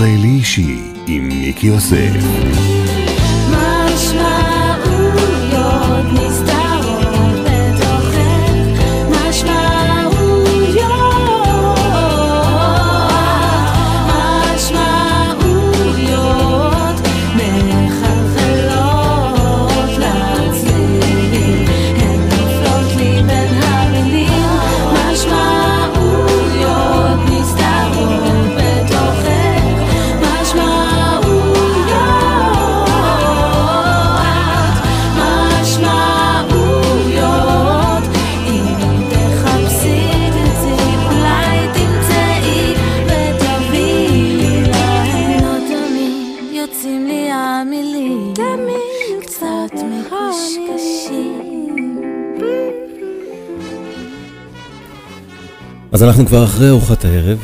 ישראלי אישי עם מיקי יוסף. אז אנחנו כבר אחרי ארוחת הערב,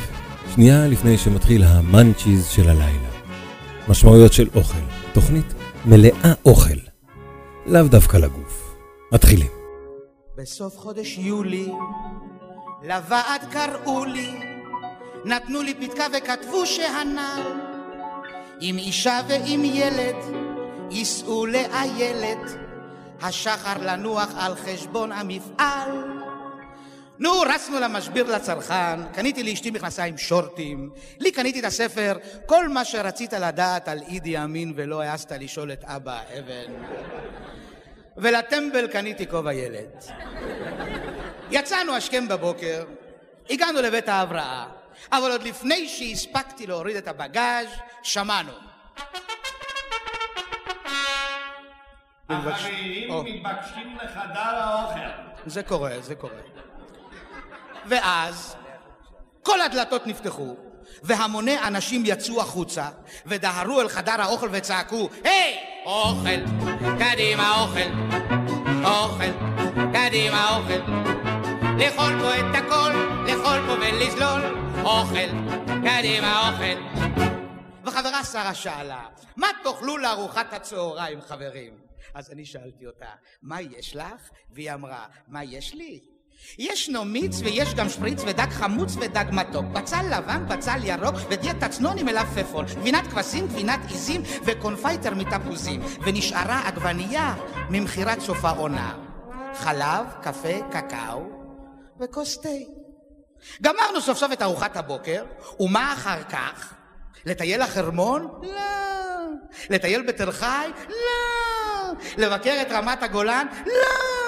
שנייה לפני שמתחיל המאנצ'יז של הלילה. משמעויות של אוכל, תוכנית מלאה אוכל, לאו דווקא לגוף. מתחילים. בסוף חודש יולי, לוועד קראו לי, נתנו לי פתקה וכתבו שהנ"ל, עם אישה ועם ילד, ייסעו לאיילת, השחר לנוח על חשבון המפעל. נו, רצנו למשביר לצרכן, קניתי לאשתי מכנסיים שורטים, לי קניתי את הספר כל מה שרצית לדעת על אידי אמין ולא העזת לשאול את אבא אבן. ולטמבל קניתי כובע ילד. יצאנו השכם בבוקר, הגענו לבית ההבראה, אבל עוד לפני שהספקתי להוריד את הבגאז' שמענו. החברים. מתבקשים לחדר האוכל. זה קורה, זה קורה. ואז כל הדלתות נפתחו, והמוני אנשים יצאו החוצה, ודהרו אל חדר האוכל וצעקו, היי! אוכל, קדימה אוכל, אוכל, קדימה אוכל. לאכול פה את הכל, לאכול פה ולזלול, אוכל, קדימה אוכל. וחברה שרה שאלה, מה תאכלו לארוחת הצהריים, חברים? אז אני שאלתי אותה, מה יש לך? והיא אמרה, מה יש לי? ישנו מיץ ויש גם שפריץ ודג חמוץ ודג מתוק, בצל לבן, בצל ירוק ודיאט צנון עם מלפפון, גבינת כבשים, גבינת עיזים וקונפיטור מתפוזים, ונשארה עגבנייה ממכירת סוף העונה. חלב, קפה, קקאו וכוס תה. גמרנו סוף סוף את ארוחת הבוקר, ומה אחר כך? לטייל לחרמון? לא. לטייל בתל חי? לא. לבקר את רמת הגולן? לא.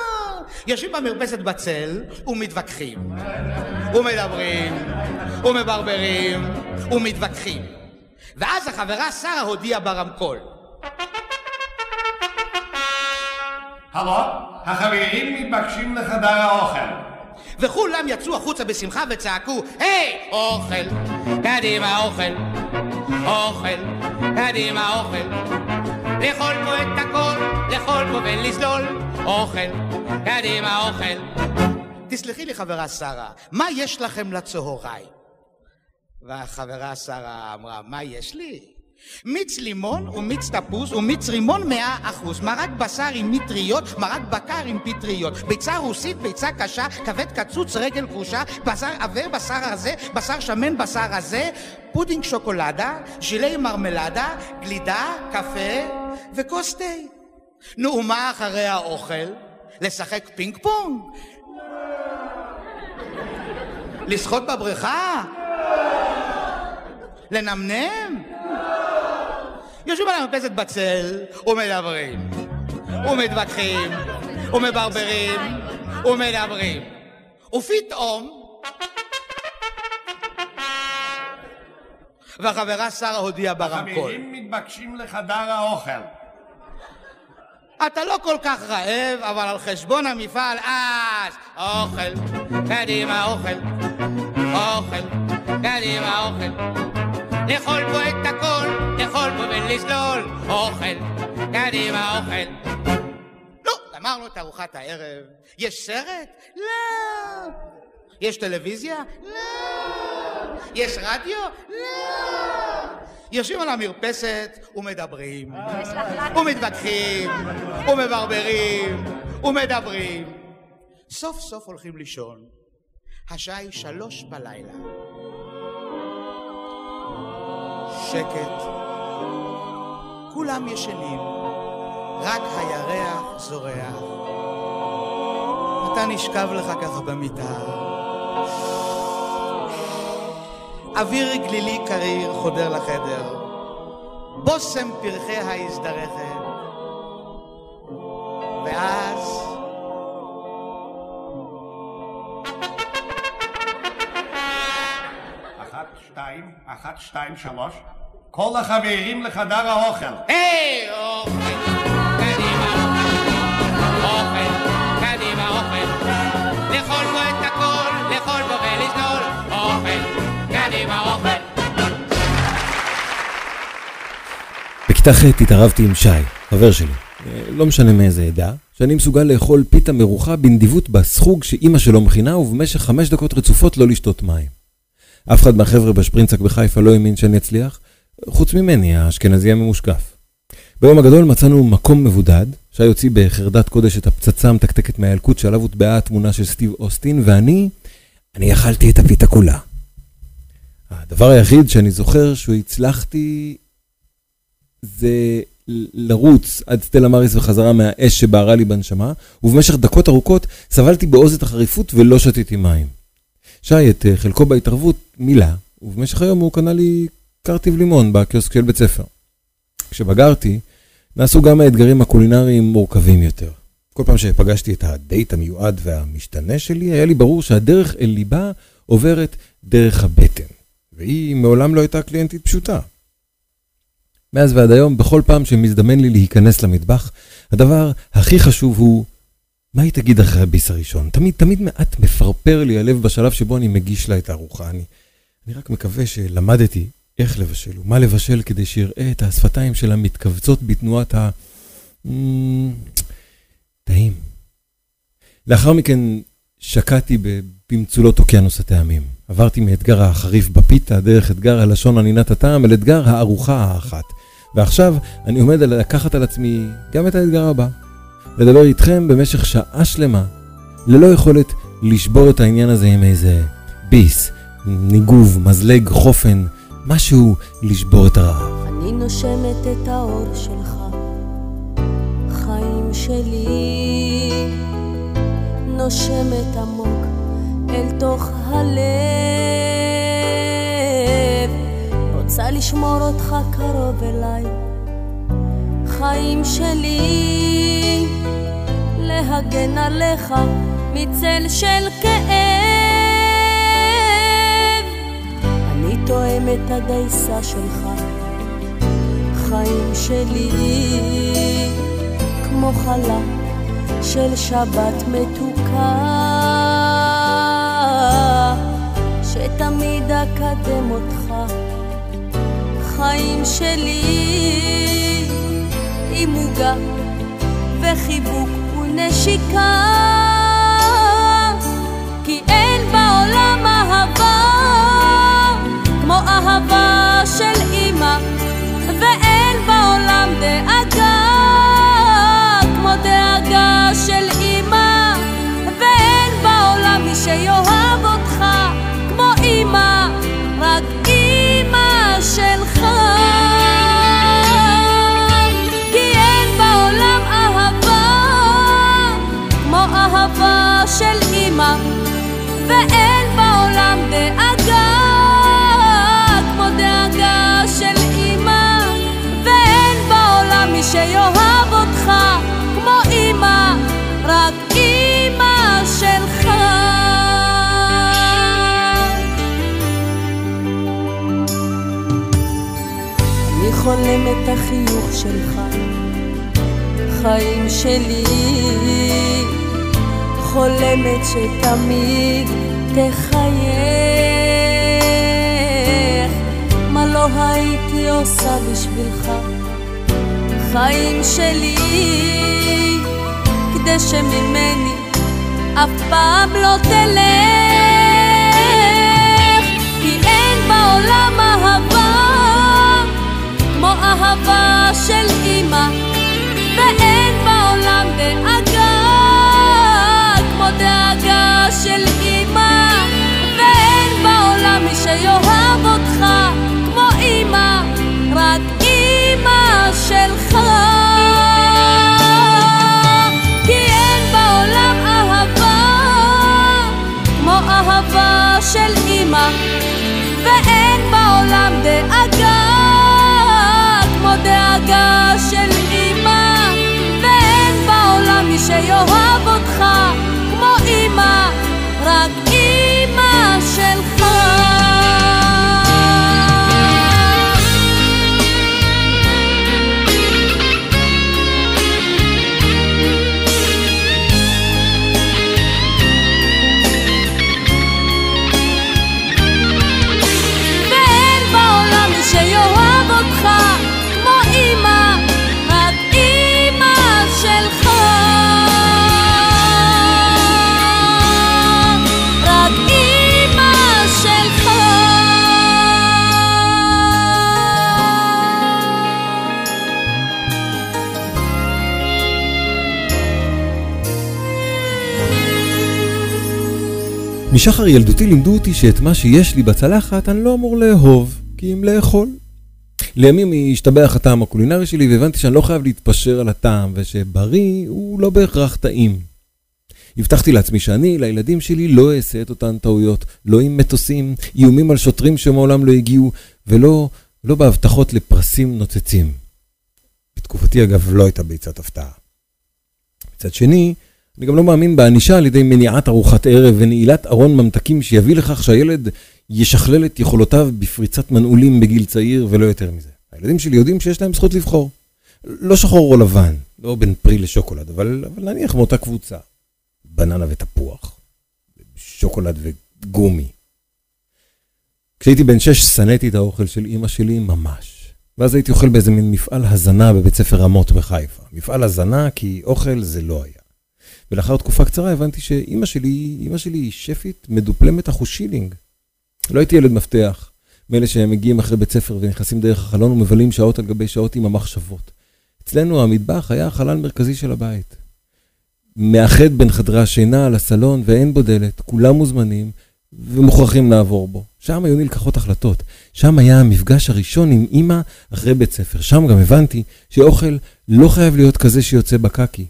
יושבים במרפסת בצל ומתווכחים. ומדברים, ומברברים, ומתווכחים. ואז החברה שרה הודיעה ברמקול. הלו, החברים מתבקשים לחדר האוכל. וכולם יצאו החוצה בשמחה וצעקו, היי, אוכל, קדימה אוכל, אוכל, קדימה אוכל. לאכול פה את הכל, לאכול פה ולזלול, אוכל, קדימה אוכל. תסלחי לי חברה שרה, מה יש לכם לצהריים? והחברה שרה אמרה, מה יש לי? מיץ לימון ומיץ תפוז ומיץ רימון מאה אחוז, מרק בשר עם מטריות, מרק בקר עם פטריות, ביצה רוסית, ביצה קשה, כבד קצוץ, רגל כרושה, בשר עבה, בשר רזה, בשר שמן, בשר רזה, פודינג שוקולדה, ג'לי מרמלדה, גלידה, קפה וכוס תה. נו, ומה אחרי האוכל? לשחק פינג פונג? לשחות בבריכה? לנמנם? יושבים על המרפסת בצל ומדברים, ומתווכחים, ומברברים, ומדברים. ופתאום... והחברה שרה הודיעה ברמקול. החברים מתבקשים לחדר האוכל. אתה לא כל כך רעב, אבל על חשבון המפעל, אז אוכל, קדימה אוכל, אוכל, קדימה אוכל. לאכול פה את הכל, לאכול פה ולסלול, אוכל, קדימה אוכל. נו, גמרנו את ארוחת הערב. יש סרט? לא. יש טלוויזיה? לא. יש רדיו? לא. יושבים על המרפסת ומדברים, ומתווכחים, ומברברים, ומדברים. סוף סוף הולכים לישון. השעה היא שלוש בלילה. שקט. כולם ישנים, רק הירח זורח. אתה נשכב לך ככה במיטה. אוויר גלילי קריר חודר לחדר. בושם פרחיה הזדרכת. ואז... אחת, שתיים, אחת, שתיים, שלוש. כל החברים לחדר האוכל. היי, אוכל, קדימה, בכיתה ח' התערבתי עם שי, חבר שלי, אה, לא משנה מאיזה עדה, שאני מסוגל לאכול פיתה מרוחה בנדיבות בסחוג שאימא שלו מכינה ובמשך חמש דקות רצופות לא לשתות מים. אף אחד מהחבר'ה בשפרינצק בחיפה לא האמין שאני אצליח, חוץ ממני, האשכנזי הממושקף. ביום הגדול מצאנו מקום מבודד, שי הוציא בחרדת קודש את הפצצה המתקתקת מהילקוט שעליו הוטבעה התמונה של סטיב אוסטין, ואני, אני אכלתי את הפיתה כולה. הדבר היחיד שאני זוכר שהוא הצלחתי זה לרוץ עד סטלה מריס וחזרה מהאש שבערה לי בנשמה, ובמשך דקות ארוכות סבלתי באוזת החריפות ולא שתיתי מים. שי, את אה, חלקו בהתערבות מילא, ובמשך היום הוא קנה לי קרטיב לימון בקיוסק של בית ספר. כשבגרתי, נעשו גם האתגרים הקולינריים מורכבים יותר. כל פעם שפגשתי את הדייט המיועד והמשתנה שלי, היה לי ברור שהדרך אל ליבה עוברת דרך הבטן, והיא מעולם לא הייתה קליינטית פשוטה. מאז ועד היום, בכל פעם שמזדמן לי להיכנס למטבח, הדבר הכי חשוב הוא, מה היא תגיד אחרי הביס הראשון? תמיד, תמיד מעט מפרפר לי הלב בשלב שבו אני מגיש לה את הארוחה. אני, אני רק מקווה שלמדתי איך לבשל ומה לבשל כדי שיראה את השפתיים שלה מתכווצות בתנועת ה... אמ, טעים. לאחר מכן שקעתי במצולות אוקיינוס הטעמים. עברתי מאתגר החריף בפיתה, דרך אתגר הלשון ענינת הטעם, אל אתגר הארוחה האחת. ועכשיו אני עומד על לקחת על עצמי גם את האתגר הבא. לדבר איתכם במשך שעה שלמה, ללא יכולת לשבור את העניין הזה עם איזה ביס, ניגוב, מזלג, חופן, משהו לשבור את הרעב. אני נושמת את האור שלך, חיים שלי, נושמת עמוק אל תוך הלב, רוצה לשמור אותך קרוב אליי, חיים שלי, להגן עליך מצל של כאב. אני תואם את הדייסה שלך, חיים שלי, כמו חלה של שבת מתוקה, שתמיד אקדם אותך, חיים שלי, עם עוגה וחיבוק ונשיקה, כי אין בעולם אהבה כמו אהבה של אימא, ואין בעולם דאגה חולם את החיוך שלך, חיים שלי, חולמת שתמיד תחייך. מה לא הייתי עושה בשבילך, חיים שלי, כדי שממני אף פעם לא תלך. כי אין בעולם אהבה כמו אהבה של אימא, ואין בעולם דאגה כמו דאגה של אימא, ואין בעולם מי שיאהב אותך כמו אימא, רק אימא שלך. אהבה של אמא, ואין בעולם דאגה God. משחר ילדותי לימדו אותי שאת מה שיש לי בצלחת אני לא אמור לאהוב, כי אם לאכול. לימים השתבח הטעם הקולינרי שלי והבנתי שאני לא חייב להתפשר על הטעם ושבריא הוא לא בהכרח טעים. הבטחתי לעצמי שאני, לילדים שלי, לא אעשה את אותן טעויות, לא עם מטוסים, איומים על שוטרים שמעולם לא הגיעו, ולא לא בהבטחות לפרסים נוצצים. בתקופתי אגב לא הייתה ביצת הפתעה. מצד שני, אני גם לא מאמין בענישה על ידי מניעת ארוחת ערב ונעילת ארון ממתקים שיביא לכך שהילד ישכלל את יכולותיו בפריצת מנעולים בגיל צעיר ולא יותר מזה. הילדים שלי יודעים שיש להם זכות לבחור. לא שחור או לבן, לא בין פרי לשוקולד, אבל, אבל נניח מאותה קבוצה. בננה ותפוח, שוקולד וגומי. כשהייתי בן שש שנאתי את האוכל של אימא שלי ממש. ואז הייתי אוכל באיזה מין מפעל הזנה בבית ספר רמות בחיפה. מפעל הזנה כי אוכל זה לא היה. ולאחר תקופה קצרה הבנתי שאימא שלי, אימא שלי היא שפית מדופלמת אחושילינג. לא הייתי ילד מפתח, מאלה שהם מגיעים אחרי בית ספר ונכנסים דרך החלון ומבלים שעות על גבי שעות עם המחשבות. אצלנו המטבח היה החלל מרכזי של הבית. מאחד בין חדרי השינה לסלון ואין בו דלת, כולם מוזמנים ומוכרחים לעבור בו. שם היו נלקחות החלטות. שם היה המפגש הראשון עם אימא אחרי בית ספר. שם גם הבנתי שאוכל לא חייב להיות כזה שיוצא בקקי,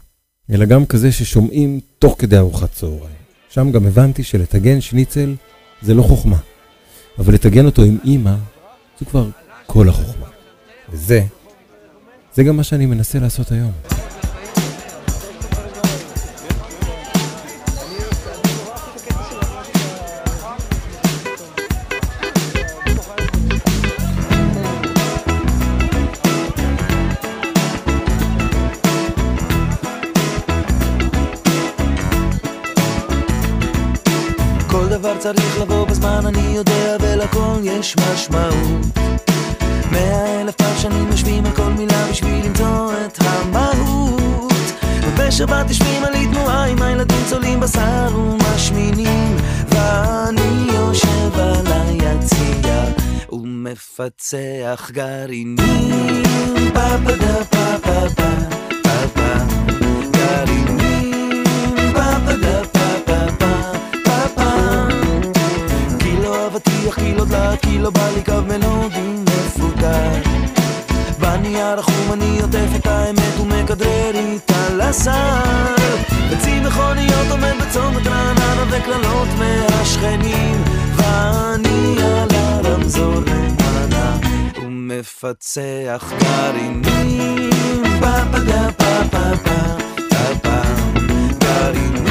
אלא גם כזה ששומעים תוך כדי ארוחת צהריים. שם גם הבנתי שלטגן שניצל זה לא חוכמה, אבל לטגן אותו עם אימא זו כבר כל החוכמה. וזה, זה גם מה שאני מנסה לעשות היום. צריך לבוא בזמן אני יודע ולכל יש משמעות. מאה אלף פרשנים יושבים על כל מילה בשביל למצוא את המהות. ובשבת יושבים על תנועה עם הילדים צולעים בשר ומשמינים ואני יושב על היציע ומפצח גרעינים. פה פה פה פה פה פה גרעינים כי לא בא לי קו מלודי מפותח בנייר החום אני עוטף את האמת ומכדרר איתה לשר בצי מכוניות עומד בצומת רעננה וקללות מהשכנים. ואני על הרמזור למעלה ומפצח גרעינים. פה פה פה פה פה פה גרעינים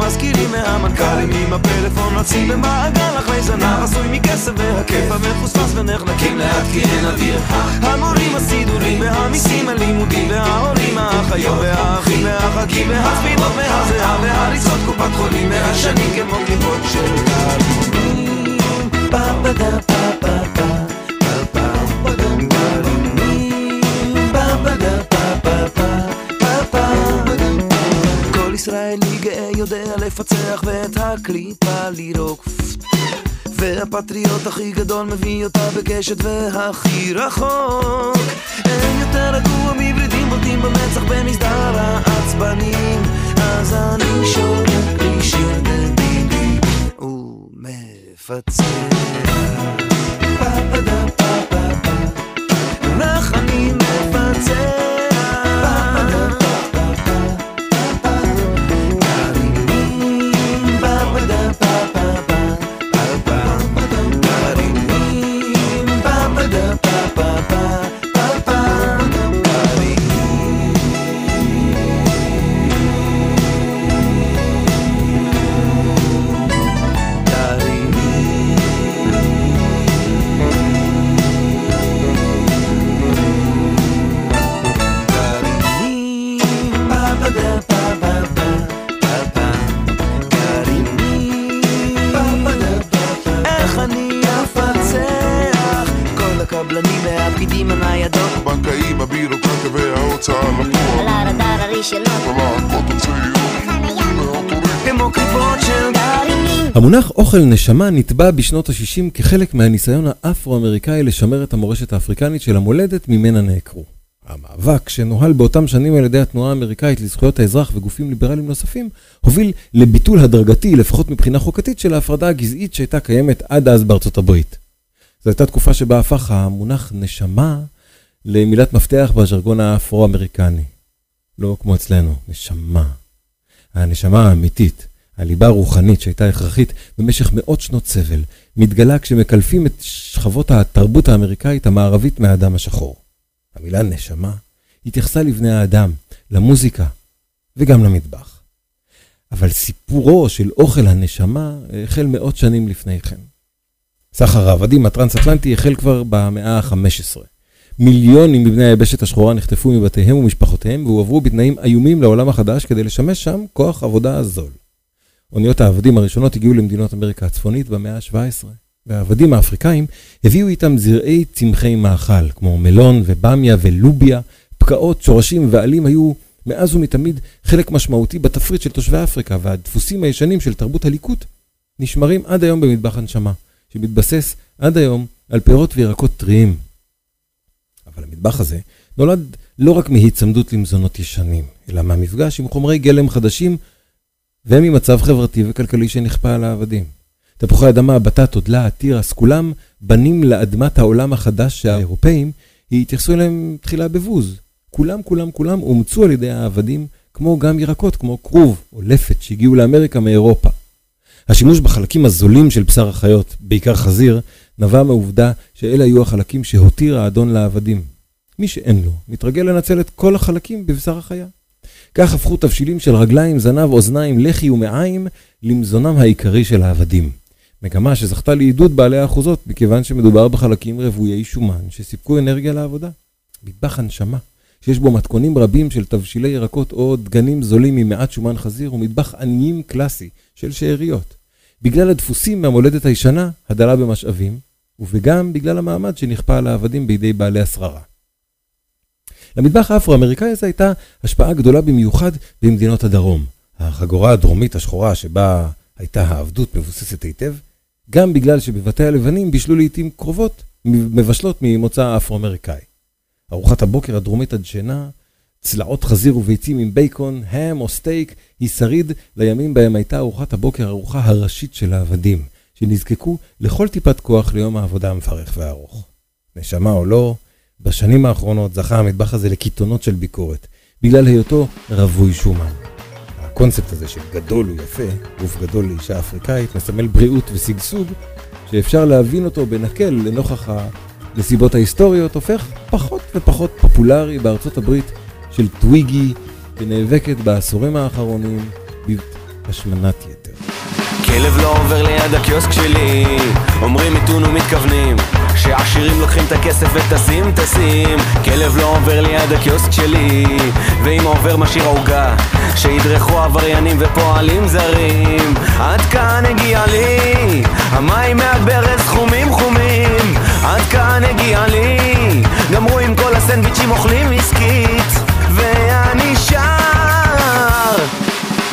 המזכירים מהמנכ"לים עם הפלאפון רצים במעגל אחרי זנב עשוי מכסף והכיף המחוספס ונחנקים לאט כי אין אוויר. המורים הסידורים והמיסים הלימודים וההורים האחיות והאחים והחגים והספינות מהזיעה והריצות קופת חולים מהשנים כמו קליפות של גלים לפצח ואת הקליפה לירוק. והפטריוט הכי גדול מביא אותה בקשת והכי רחוק. אין יותר רגוע מברידים בוטים במצח במסדר העצבנים. אז אני שולק לי שיר דביבי ומפצח אוכל נשמה נטבע בשנות ה-60 כחלק מהניסיון האפרו-אמריקאי לשמר את המורשת האפריקנית של המולדת ממנה נעקרו. המאבק שנוהל באותם שנים על ידי התנועה האמריקאית לזכויות האזרח וגופים ליברליים נוספים, הוביל לביטול הדרגתי, לפחות מבחינה חוקתית, של ההפרדה הגזעית שהייתה קיימת עד אז בארצות הברית. זו הייתה תקופה שבה הפך המונח נשמה למילת מפתח בז'רגון האפרו-אמריקני. לא כמו אצלנו, נשמה. הנשמה האמיתית, הליבה הרוחנית שהייתה הכרחית במשך מאות שנות סבל, מתגלה כשמקלפים את שכבות התרבות האמריקאית המערבית מהאדם השחור. המילה נשמה התייחסה לבני האדם, למוזיקה וגם למטבח. אבל סיפורו של אוכל הנשמה החל מאות שנים לפני כן. סחר העבדים הטרנס-אטלנטי החל כבר במאה ה-15. מיליונים מבני היבשת השחורה נחטפו מבתיהם ומשפחותיהם והועברו בתנאים איומים לעולם החדש כדי לשמש שם כוח עבודה זול. אוניות העבדים הראשונות הגיעו למדינות אמריקה הצפונית במאה ה-17, והעבדים האפריקאים הביאו איתם זרעי צמחי מאכל, כמו מלון ובמיה ולוביה, פקעות, שורשים ועלים היו מאז ומתמיד חלק משמעותי בתפריט של תושבי אפריקה, והדפוסים הישנים של תרבות הליקוט נשמרים עד היום במטבח הנשמה, שמתבסס עד היום על פירות וירקות טריים. אבל המטבח הזה נולד לא רק מהיצמדות למזונות ישנים, אלא מהמפגש עם חומרי גלם חדשים וממצב חברתי וכלכלי שנכפה על העבדים. תפוחי אדמה, בטטות, דלה, תירס, כולם בנים לאדמת העולם החדש שהאירופאים התייחסו אליהם תחילה בבוז. כולם, כולם, כולם אומצו על ידי העבדים, כמו גם ירקות, כמו כרוב או לפת שהגיעו לאמריקה מאירופה. השימוש בחלקים הזולים של בשר החיות, בעיקר חזיר, נבע מהעובדה שאלה היו החלקים שהותיר האדון לעבדים. מי שאין לו, מתרגל לנצל את כל החלקים בבשר החיה. כך הפכו תבשילים של רגליים, זנב, אוזניים, לחי ומעיים למזונם העיקרי של העבדים. מגמה שזכתה לעידוד בעלי האחוזות, מכיוון שמדובר בחלקים רוויי שומן שסיפקו אנרגיה לעבודה. מטבח הנשמה, שיש בו מתכונים רבים של תבשילי ירקות או דגנים זולים ממעט שומן חזיר, הוא מטבח עניים קלאסי של שאריות. בגלל הדפוסים מהמולדת הישנה, הדלה במשאבים, וגם בגלל המעמד שנכפה על העבדים בידי בעלי השררה. למטבח האפרו-אמריקאי הזה הייתה השפעה גדולה במיוחד במדינות הדרום. החגורה הדרומית השחורה שבה הייתה העבדות מבוססת היטב, גם בגלל שבבתי הלבנים בישלו לעיתים קרובות מבשלות ממוצא אפרו-אמריקאי. ארוחת הבוקר הדרומית הדשנה, צלעות חזיר וביצים עם בייקון, האם או סטייק, היא שריד לימים בהם הייתה ארוחת הבוקר הארוחה הראשית של העבדים, שנזקקו לכל טיפת כוח ליום העבודה המפרך והארוך. נשמה או לא, בשנים האחרונות זכה המטבח הזה לקיתונות של ביקורת, בגלל היותו רווי שומן. הקונספט הזה של גדול ויפה, גוף גדול לאישה אפריקאית, מסמל בריאות ושגשוג, שאפשר להבין אותו בנקל לנוכח הנסיבות ההיסטוריות, הופך פחות ופחות פופולרי בארצות הברית של טוויגי, ונאבקת בעשורים האחרונים בהשמנת יתר. כלב לא עובר ליד הקיוסק שלי, אומרים מיתון ומתכוונים שעשירים לוקחים את הכסף וטסים טסים. כלב לא עובר ליד הקיוסק שלי ואם עובר משאיר עוגה שידרכו עבריינים ופועלים זרים. עד כאן הגיע לי המים מהברז חומים חומים. עד כאן הגיע לי גמרו עם כל הסנדוויצ'ים אוכלים עסקית ואני שר.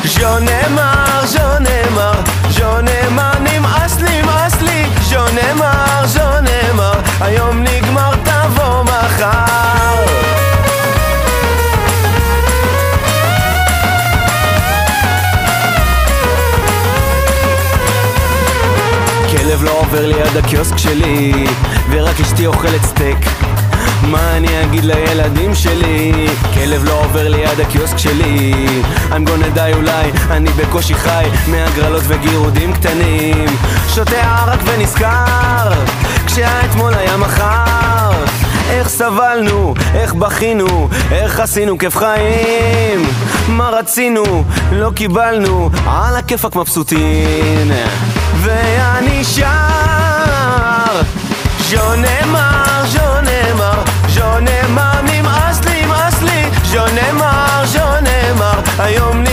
ז'ונמר, ז'ונמר, ז'ונמר נמאס לי, נמאס לי. ז'ונמר, ז'ונמר היום נגמר תבוא מחר. כלב לא עובר ליד הקיוסק שלי ורק אשתי אוכלת סטייק. מה אני אגיד לילדים שלי? כלב לא עובר ליד הקיוסק שלי. I'm gonna die אולי, אני בקושי חי מהגרלות וגירודים קטנים. שותה ערק ונזכר כשהאתמול היה מחר. איך סבלנו, איך בכינו, איך עשינו כיף חיים. מה רצינו, לא קיבלנו, על הכיפאק מבסוטין. ואני שר. ז'ונמר, ז'ונמר, ז'ונמר, נמאס לי, נמאס לי, ז'ונמר, ז'ונמר, היום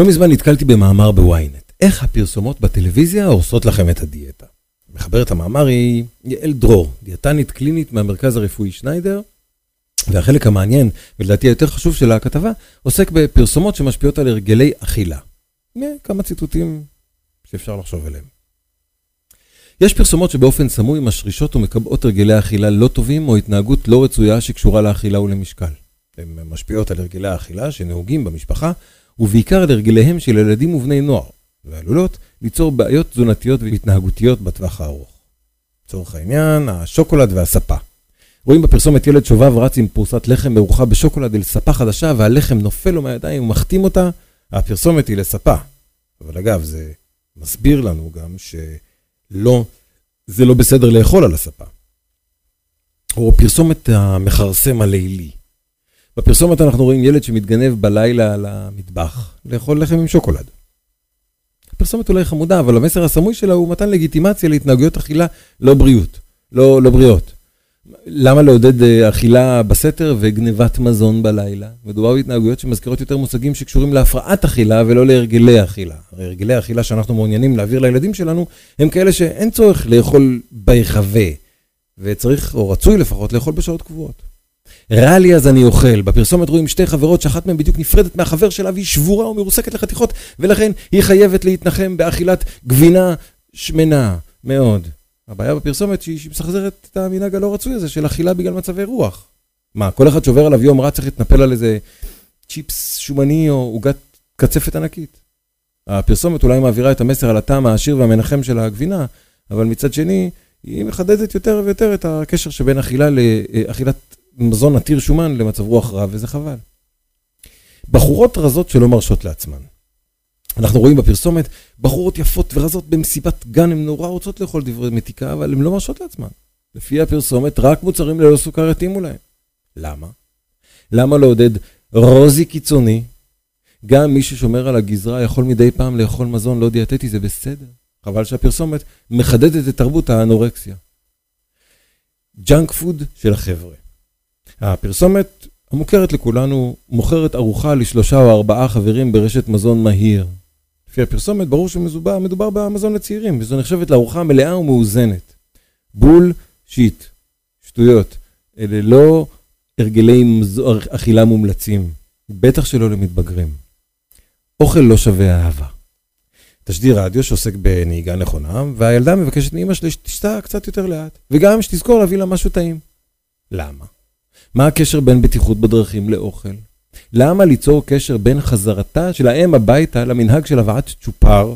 לא מזמן נתקלתי במאמר בוויינט, איך הפרסומות בטלוויזיה הורסות לכם את הדיאטה. מחברת המאמר היא יעל דרור, דיאטנית קלינית מהמרכז הרפואי שניידר, והחלק המעניין, ולדעתי היותר חשוב של הכתבה, עוסק בפרסומות שמשפיעות על הרגלי אכילה. כמה ציטוטים שאפשר לחשוב עליהם. יש פרסומות שבאופן סמוי משרישות ומקבעות הרגלי אכילה לא טובים או התנהגות לא רצויה שקשורה לאכילה ולמשקל. הן משפיעות על הרגלי האכילה שנהוגים במשפחה, ובעיקר על הרגליהם של ילדים ובני נוער, ועלולות ליצור בעיות תזונתיות והתנהגותיות בטווח הארוך. לצורך העניין, השוקולד והספה. רואים בפרסומת ילד שובב רץ עם פרוסת לחם מרוחה בשוקולד אל ספה חדשה, והלחם נופל לו מהידיים ומחתים אותה, הפרסומת היא לספה. אבל אגב, זה מסביר לנו גם שלא, זה לא בסדר לאכול על הספה. או פרסומת המכרסם הלילי. בפרסומת אנחנו רואים ילד שמתגנב בלילה על המטבח, לאכול לחם עם שוקולד. הפרסומת אולי חמודה, אבל המסר הסמוי שלה הוא מתן לגיטימציה להתנהגויות אכילה לא בריאות, לא, לא בריאות. למה לעודד אה, אכילה בסתר וגנבת מזון בלילה? מדובר בהתנהגויות שמזכירות יותר מושגים שקשורים להפרעת אכילה ולא להרגלי אכילה. הרי הרגלי האכילה שאנחנו מעוניינים להעביר לילדים שלנו, הם כאלה שאין צורך לאכול בהיחווה, וצריך, או רצוי לפחות, לאכול בשעות קבועות. רע לי אז אני אוכל. בפרסומת רואים שתי חברות שאחת מהן בדיוק נפרדת מהחבר שלה והיא שבורה ומרוסקת לחתיכות, ולכן היא חייבת להתנחם באכילת גבינה שמנה מאוד. הבעיה בפרסומת שהיא מסחזרת את המנהג הלא רצוי הזה של אכילה בגלל מצבי רוח. מה, כל אחד שעובר עליו יום רע צריך להתנפל על איזה צ'יפס שומני או עוגת קצפת ענקית. הפרסומת אולי מעבירה את המסר על הטעם העשיר והמנחם של הגבינה, אבל מצד שני, היא מחדדת יותר ויותר את הקשר שבין אכילה לאכילת מזון עתיר שומן למצב רוח רע, וזה חבל. בחורות רזות שלא מרשות לעצמן. אנחנו רואים בפרסומת בחורות יפות ורזות במסיבת גן, הן נורא רוצות לאכול דברי מתיקה, אבל הן לא מרשות לעצמן. לפי הפרסומת, רק מוצרים ללא סוכר יתאימו להם. למה? למה לעודד רזון קיצוני? גם מי ששומר על הגזרה יכול מדי פעם לאכול מזון לא דיאטטי, זה בסדר. חבל שהפרסומת מחדדת את תרבות האנורקסיה. ג'אנק פוד של החבר'ה. הפרסומת המוכרת לכולנו מוכרת ארוחה לשלושה או ארבעה חברים ברשת מזון מהיר. לפי הפרסומת ברור שמדובר במזון לצעירים, וזו נחשבת לארוחה מלאה ומאוזנת. בול שיט, שטויות. אלה לא הרגלי אכילה מומלצים, בטח שלא למתבגרים. אוכל לא שווה אהבה. תשדיר רדיו שעוסק בנהיגה נכונה, והילדה מבקשת מאמא שלי שתשתה קצת יותר לאט, וגם שתזכור להביא לה משהו טעים. למה? מה הקשר בין בטיחות בדרכים לאוכל? למה ליצור קשר בין חזרתה של האם הביתה למנהג של הבאת צ'ופר,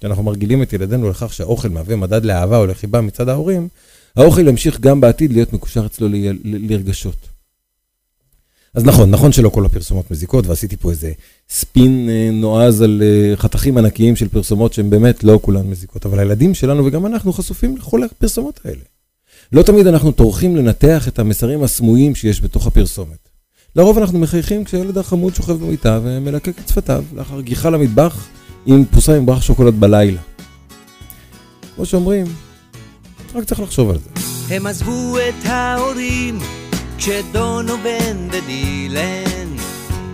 שאנחנו מרגילים את ילדינו לכך שהאוכל מהווה מדד לאהבה או לחיבה מצד ההורים, האוכל ימשיך גם בעתיד להיות מקושר אצלו לרגשות. אז נכון, נכון שלא כל הפרסומות מזיקות, ועשיתי פה איזה ספין אה, נועז על אה, חתכים ענקיים של פרסומות שהן באמת לא כולן מזיקות, אבל הילדים שלנו וגם אנחנו חשופים לכל הפרסומות האלה. לא תמיד אנחנו טורחים לנתח את המסרים הסמויים שיש בתוך הפרסומת. לרוב אנחנו מחייכים כשילד החמוד שוכב במיטה ומלקק את שפתיו לאחר גיחה למטבח עם פרוסה עם ברח שוקולד בלילה. כמו שאומרים, רק צריך לחשוב על זה. הם עזבו את ההורים כשדונובן ודילן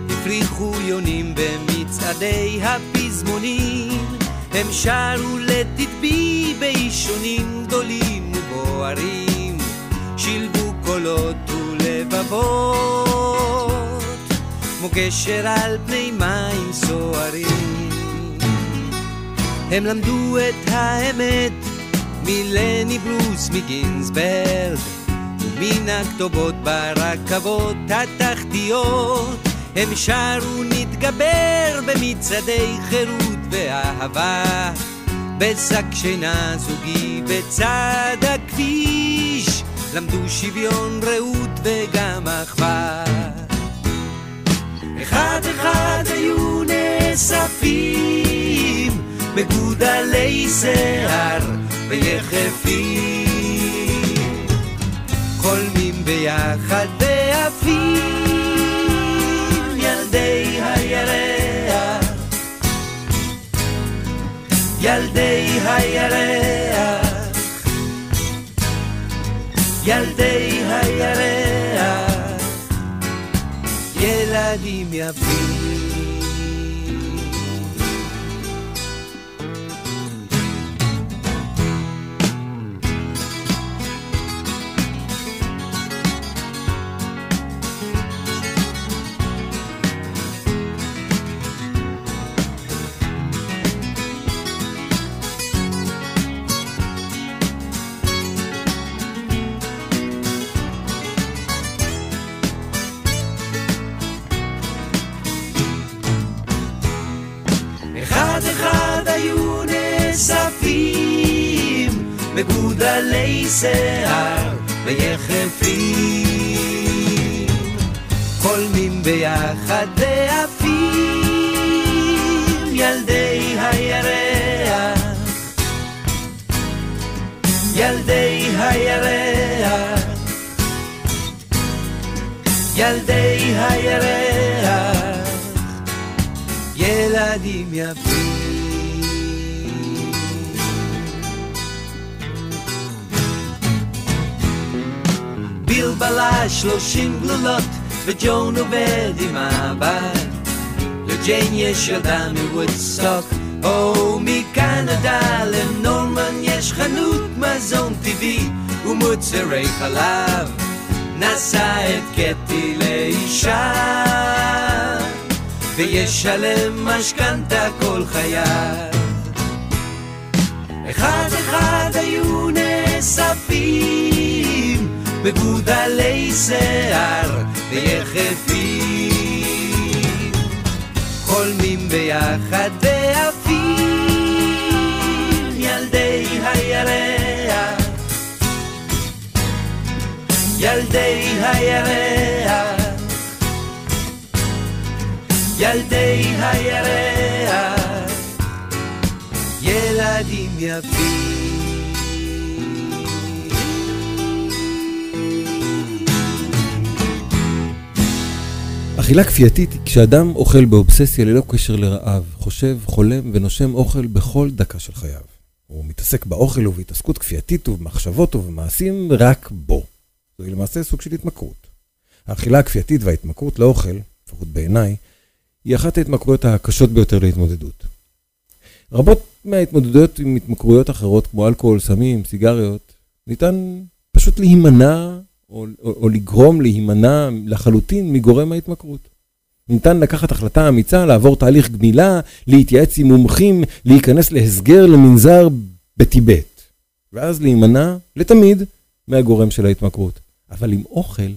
הפריחו יונים במצעדי הפזמונים הם שרו לתדבי באישונים גדולים ובוערים שילבו קולות ולבבות כמו גשר על פני מים סוערים. הם למדו את האמת מלני ברוס מגינסברג ומן הכתובות ברכבות התחתיות הם שרו נתגבר במצעדי חירות ואהבה. בשק שינה זוגי בצד הכביש למדו שוויון רעות וגם אחווה. אחד אחד היו נאספים מגודלי שיער ויחפים. חולמים ביחד ילדי הירח. ילדי הירח. ילדים יפים מגודלי שיער ויחפים, חולמים ביחד ועפים ילדי הירח, ילדי הירח, ילדי הירח, ילדים יפים. בלבלה שלושים גלולות וג'ון עובד עם הבת לג'יין יש ילדה מוודסטוק או מקנדה לנורמן יש חנות מזון טבעי ומוצרי חלב. נשא את קטי לאישה. וישלם משכנתה כל חייו. אחד אחד היו נאספים מגודלי שיער ויחפים חולמים ביחד ועפים ילדי הירח. ילדי הירח. ילדי הירח. ילדים יפים אכילה כפייתית היא כשאדם אוכל באובססיה ללא קשר לרעב, חושב, חולם ונושם אוכל בכל דקה של חייו. הוא מתעסק באוכל ובהתעסקות כפייתית ובמחשבות ובמעשים רק בו. זוהי למעשה סוג של התמכרות. האכילה הכפייתית וההתמכרות לאוכל, לפחות בעיניי, היא אחת ההתמכרויות הקשות ביותר להתמודדות. רבות מההתמודדויות עם התמכרויות אחרות, כמו אלכוהול, סמים, סיגריות, ניתן פשוט להימנע או, או, או לגרום להימנע לחלוטין מגורם ההתמכרות. ניתן לקחת החלטה אמיצה, לעבור תהליך גמילה, להתייעץ עם מומחים, להיכנס להסגר למנזר בטיבט, ואז להימנע לתמיד מהגורם של ההתמכרות. אבל עם אוכל,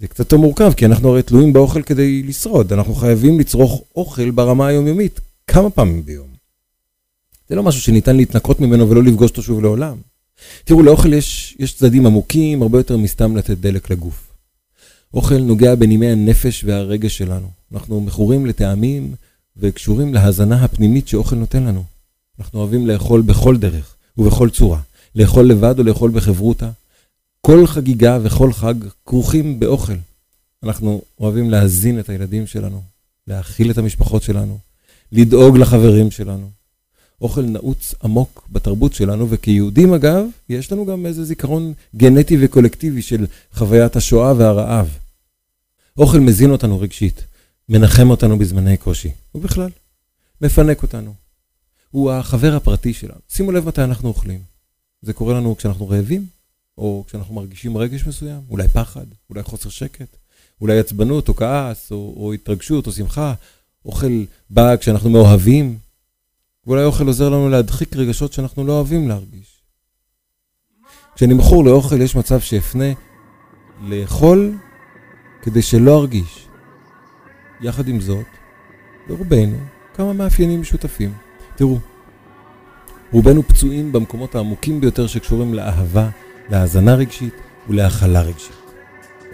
זה קצת יותר מורכב, כי אנחנו הרי תלויים באוכל כדי לשרוד. אנחנו חייבים לצרוך אוכל ברמה היומיומית כמה פעמים ביום. זה לא משהו שניתן להתנקות ממנו ולא לפגוש אותו שוב לעולם. תראו, לאוכל יש, יש צדדים עמוקים הרבה יותר מסתם לתת דלק לגוף. אוכל נוגע בנימי הנפש והרגש שלנו. אנחנו מכורים לטעמים וקשורים להזנה הפנימית שאוכל נותן לנו. אנחנו אוהבים לאכול בכל דרך ובכל צורה. לאכול לבד או לאכול בחברותה. כל חגיגה וכל חג כרוכים באוכל. אנחנו אוהבים להזין את הילדים שלנו, להאכיל את המשפחות שלנו, לדאוג לחברים שלנו. אוכל נעוץ עמוק בתרבות שלנו, וכיהודים אגב, יש לנו גם איזה זיכרון גנטי וקולקטיבי של חוויית השואה והרעב. אוכל מזין אותנו רגשית, מנחם אותנו בזמני קושי, ובכלל, מפנק אותנו. הוא החבר הפרטי שלנו. שימו לב מתי אנחנו אוכלים. זה קורה לנו כשאנחנו רעבים, או כשאנחנו מרגישים רגש מסוים, אולי פחד, אולי חוסר שקט, אולי עצבנות או כעס, או, או התרגשות או שמחה. אוכל בא כשאנחנו מאוהבים, ואולי אוכל עוזר לנו להדחיק רגשות שאנחנו לא אוהבים להרגיש. כשאני מכור לאוכל יש מצב שאפנה לאכול כדי שלא ארגיש. יחד עם זאת, לרובנו כמה מאפיינים משותפים. תראו, רובנו פצועים במקומות העמוקים ביותר שקשורים לאהבה, להאזנה רגשית ולהכלה רגשית.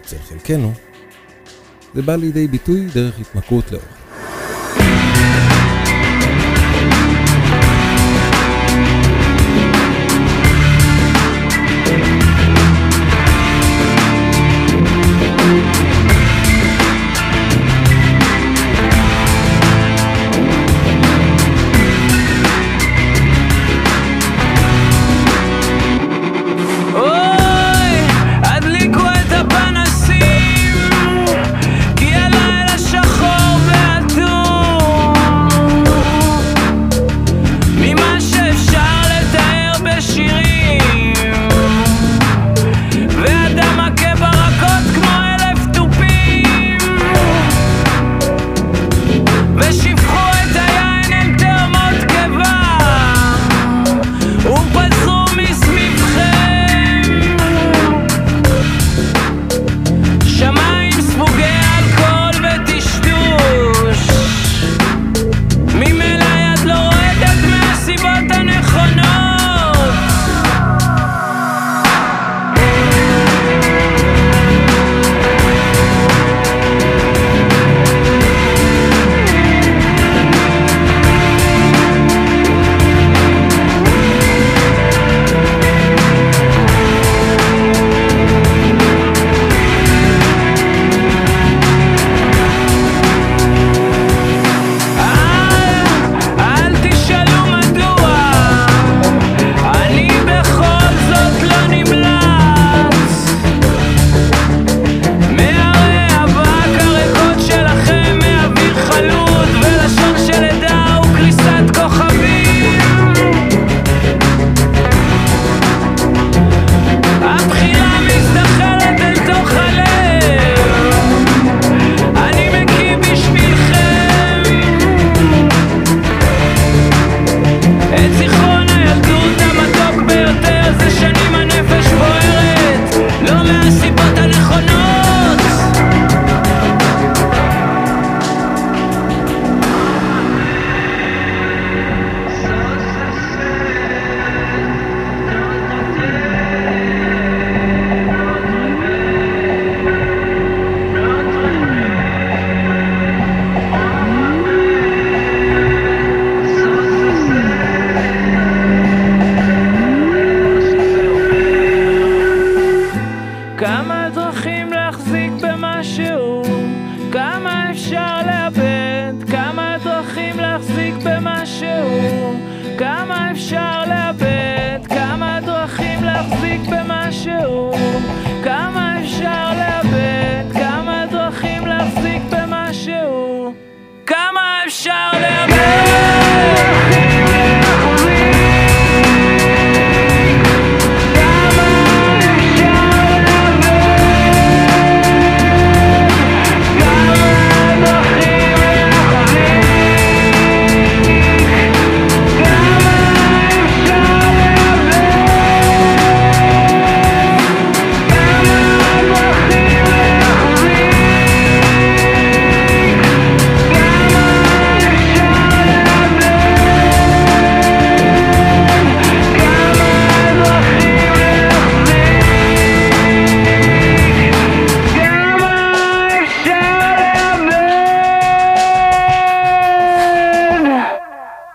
אצל חלקנו, זה בא לידי ביטוי דרך התמכרות לאוכל.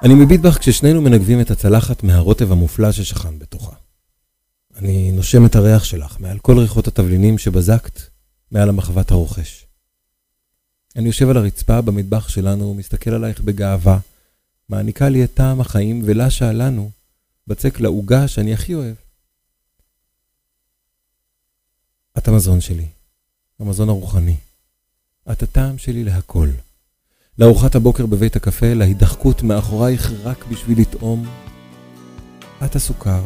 אני מביט בך כששנינו מנגבים את הצלחת מהרוטב המופלא ששכן בתוכה. אני נושם את הריח שלך מעל כל ריחות התבלינים שבזקת מעל המחבת הרוכש. אני יושב על הרצפה במטבח שלנו ומסתכל עלייך בגאווה, מעניקה לי את טעם החיים ולשה לנו בצק לעוגה שאני הכי אוהב. את המזון שלי, המזון הרוחני. את הטעם שלי להכל. לארוחת הבוקר בבית הקפה, להידחקות מאחורייך רק בשביל לטעום. את הסוכר,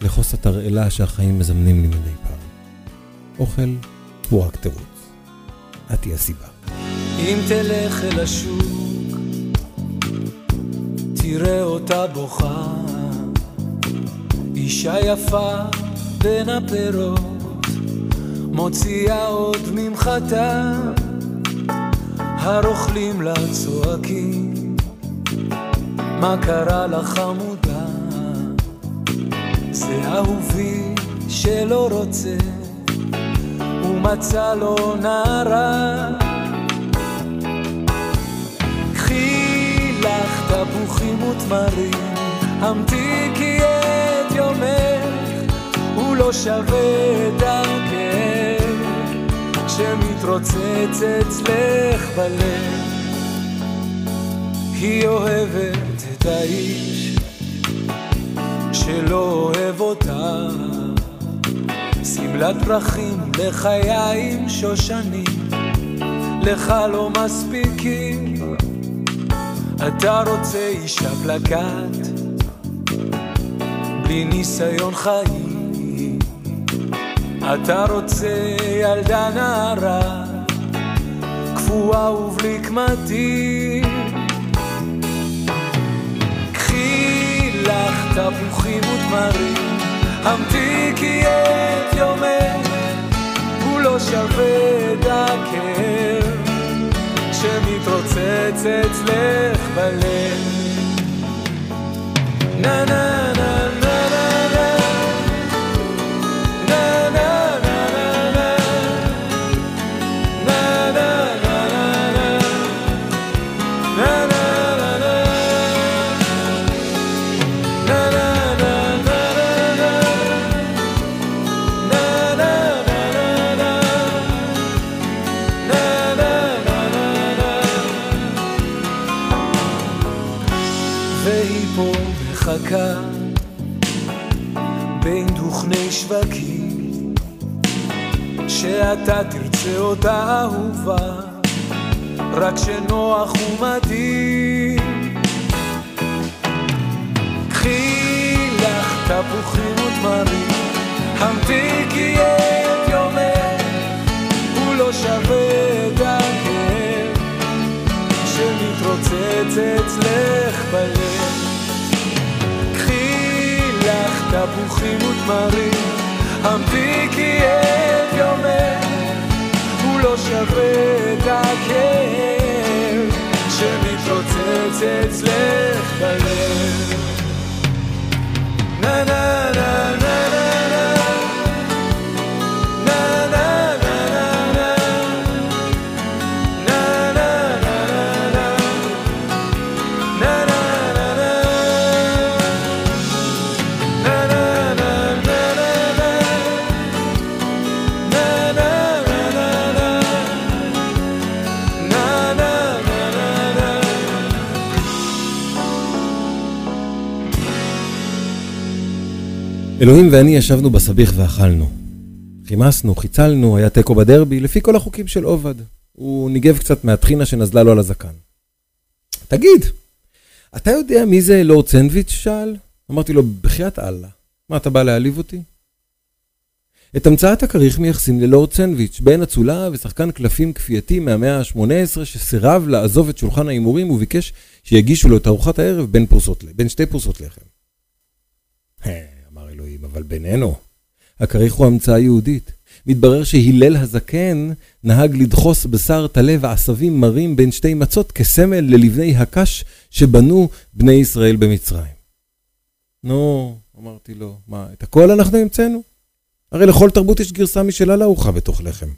לכוס התרעלה שהחיים מזמנים לי מדי פעם. אוכל הוא רק תירוץ. את היא הסיבה. אם תלך אל השוק, תראה אותה בוכה. אישה יפה בין הפירות, מוציאה עוד ממחטה. הרוכלים לה צועקים, מה קרה לך חמודה? זה אהובי שלא רוצה, ומצא לו נערה. קחי לך תפוחים ותמרים, המתיקי את יומך, הוא לא שווה את הכאב, שמתרוצץ אצלך בלב. היא אוהבת את האיש שלא אוהב אותה. שמלת פרחים לחיים שושנים, לך לא מספיקים. אתה רוצה אישה פלקט, בלי ניסיון חיים. אתה רוצה ילדה נערה, קפואה ובלי קמטים. קחי לך תפוחים ותמרים, המתיקי את יומך, הוא לא שווה את הכאב, שמתרוצץ אצלך בלב. נה נה נה מחכה בין דוכני שווקים שאתה תרצה אותה אהובה רק שנוח ומדהים קחי לך תפוחים ותמרים, המתיקי את יומך, הוא לא שווה את הכאב, שמתרוצץ אצלך בלב. תפוחים ותמרים, המתיקי את יומך, הוא לא שווה את הכאב, שמתרוצץ אצלך בלב. na na na na אלוהים ואני ישבנו בסביח ואכלנו. חימסנו, חיצלנו, היה תיקו בדרבי, לפי כל החוקים של עובד. הוא ניגב קצת מהטחינה שנזלה לו על הזקן. תגיד, אתה יודע מי זה לורד סנדוויץ'? שאל. אמרתי לו, בחייאת אללה, מה, אתה בא להעליב אותי? את המצאת הכריך מייחסים ללורד סנדוויץ', בן אצולה ושחקן קלפים כפייתי מהמאה ה-18 שסירב לעזוב את שולחן ההימורים וביקש שיגישו לו את ארוחת הערב בין, פרוסות, בין שתי פרוסות לחם. אבל בינינו, הכריך הוא המצאה יהודית. מתברר שהלל הזקן נהג לדחוס בשר טלה ועשבים מרים בין שתי מצות כסמל ללבני הקש שבנו בני ישראל במצרים. נו, אמרתי לו, מה, את הכל אנחנו המצאנו? הרי לכל תרבות יש גרסה משלה לארוחה בתוך לחם.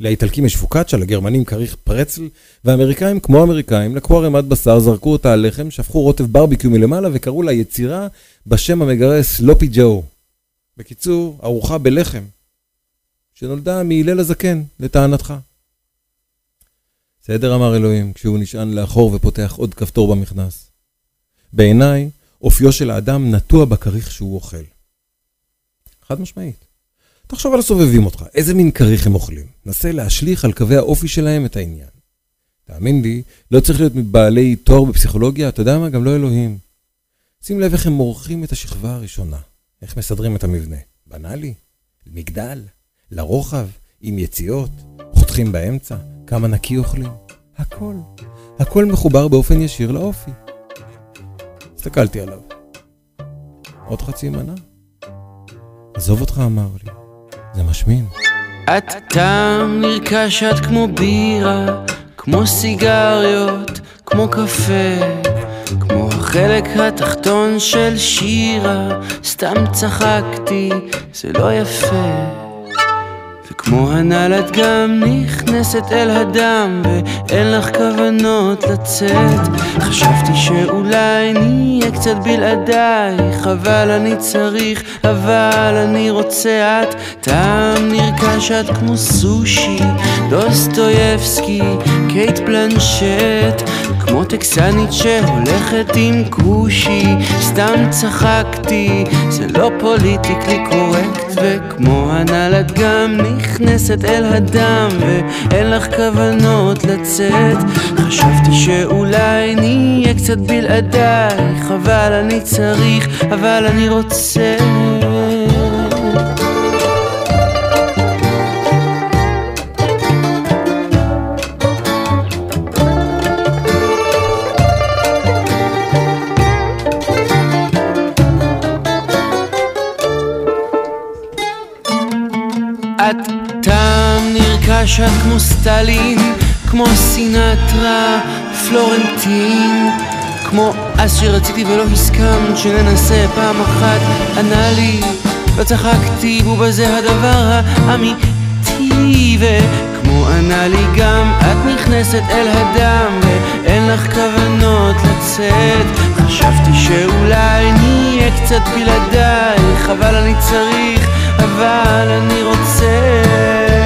לאיטלקים יש פוקאצ'ה, לגרמנים כריך פרצל, והאמריקאים, כמו האמריקאים, לקחו ערימת בשר, זרקו אותה על לחם, שפכו רוטב ברביקיו מלמעלה וקראו לה יצירה בשם המגרס לופי ג'ו. בקיצור, ארוחה בלחם, שנולדה מהלל הזקן, לטענתך. בסדר, אמר אלוהים, כשהוא נשען לאחור ופותח עוד כפתור במכנס. בעיניי, אופיו של האדם נטוע בכריך שהוא אוכל. חד משמעית. תחשוב על הסובבים אותך, איזה מין כריך הם אוכלים. נסה להשליך על קווי האופי שלהם את העניין. תאמין לי, לא צריך להיות מבעלי תואר בפסיכולוגיה, אתה יודע מה? גם לא אלוהים. שים לב איך הם מורחים את השכבה הראשונה. איך מסדרים את המבנה. בנאלי, מגדל, לרוחב, עם יציאות, חותכים באמצע, כמה נקי אוכלים. הכל. הכל מחובר באופן ישיר לאופי. הסתכלתי עליו. עוד חצי מנה? עזוב אותך, אמר לי. זה משמין. את טעם נרכש את כמו בירה, כמו סיגריות, כמו קפה, כמו החלק התחתון של שירה, סתם צחקתי, זה לא יפה. כמו הנעל את גם נכנסת אל הדם ואין לך כוונות לצאת. חשבתי שאולי נהיה קצת בלעדייך אבל אני צריך אבל אני רוצה את. טעם נרכש את כמו סושי דוסטויבסקי קייט בלנשט כמו טקסנית שהולכת עם כושי סתם צחקתי זה לא פוליטיקלי קורקט וכמו הנעלת גם נכנסת אל הדם ואין לך כוונות לצאת. חשבתי שאולי נהיה קצת בלעדייך אבל אני צריך אבל אני רוצה קשה כמו סטלין, כמו סינטרה, פלורנטין, כמו אז שרציתי ולא הסכמת שננסה פעם אחת, ענה לי, לא צחקתי, ובזה הדבר האמיתי, וכמו ענה לי גם, את נכנסת אל הדם, ואין לך כוונות לצאת, חשבתי שאולי נהיה קצת בלעדייך, אבל אני צריך, אבל אני רוצה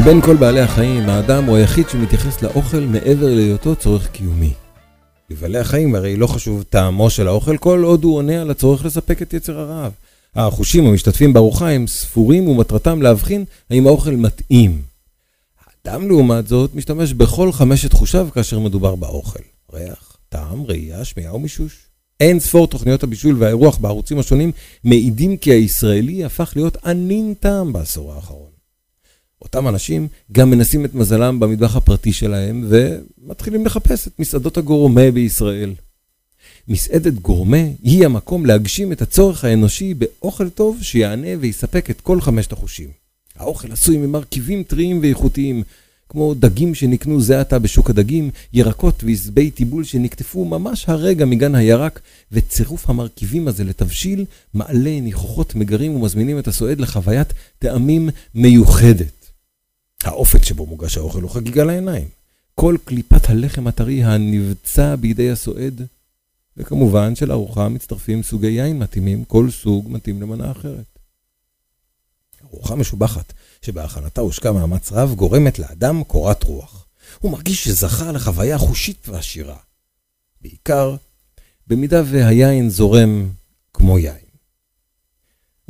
מבין כל בעלי החיים, האדם הוא היחיד שמתייחס לאוכל מעבר להיותו צורך קיומי. לבעלי החיים הרי לא חשוב טעמו של האוכל, כל עוד הוא עונה על הצורך לספק את יצר הרעב. החושים המשתתפים בארוחה הם ספורים ומטרתם להבחין האם האוכל מתאים. האדם לעומת זאת משתמש בכל חמשת חושיו כאשר מדובר באוכל. ריח, טעם, ראייה, שמיעה ומישוש. אין ספור תוכניות הבישול והאירוח בערוצים השונים מעידים כי הישראלי הפך להיות ענין טעם בעשור האחרון. אותם אנשים גם מנסים את מזלם במטבח הפרטי שלהם ומתחילים לחפש את מסעדות הגורמה בישראל. מסעדת גורמה היא המקום להגשים את הצורך האנושי באוכל טוב שיענה ויספק את כל חמשת החושים. האוכל עשוי ממרכיבים טריים ואיכותיים, כמו דגים שנקנו זה עתה בשוק הדגים, ירקות ועזבי טיבול שנקטפו ממש הרגע מגן הירק, וצירוף המרכיבים הזה לתבשיל מעלה ניחוחות מגרים ומזמינים את הסועד לחוויית טעמים מיוחדת. האופן שבו מוגש האוכל הוא חגיגה לעיניים. כל קליפת הלחם הטרי הנבצע בידי הסועד, וכמובן שלארוחה מצטרפים סוגי יין מתאימים, כל סוג מתאים למנה אחרת. ארוחה משובחת, שבהכנתה הושקע מאמץ רב, גורמת לאדם קורת רוח. הוא מרגיש שזכה לחוויה חושית ועשירה. בעיקר, במידה והיין זורם כמו יין.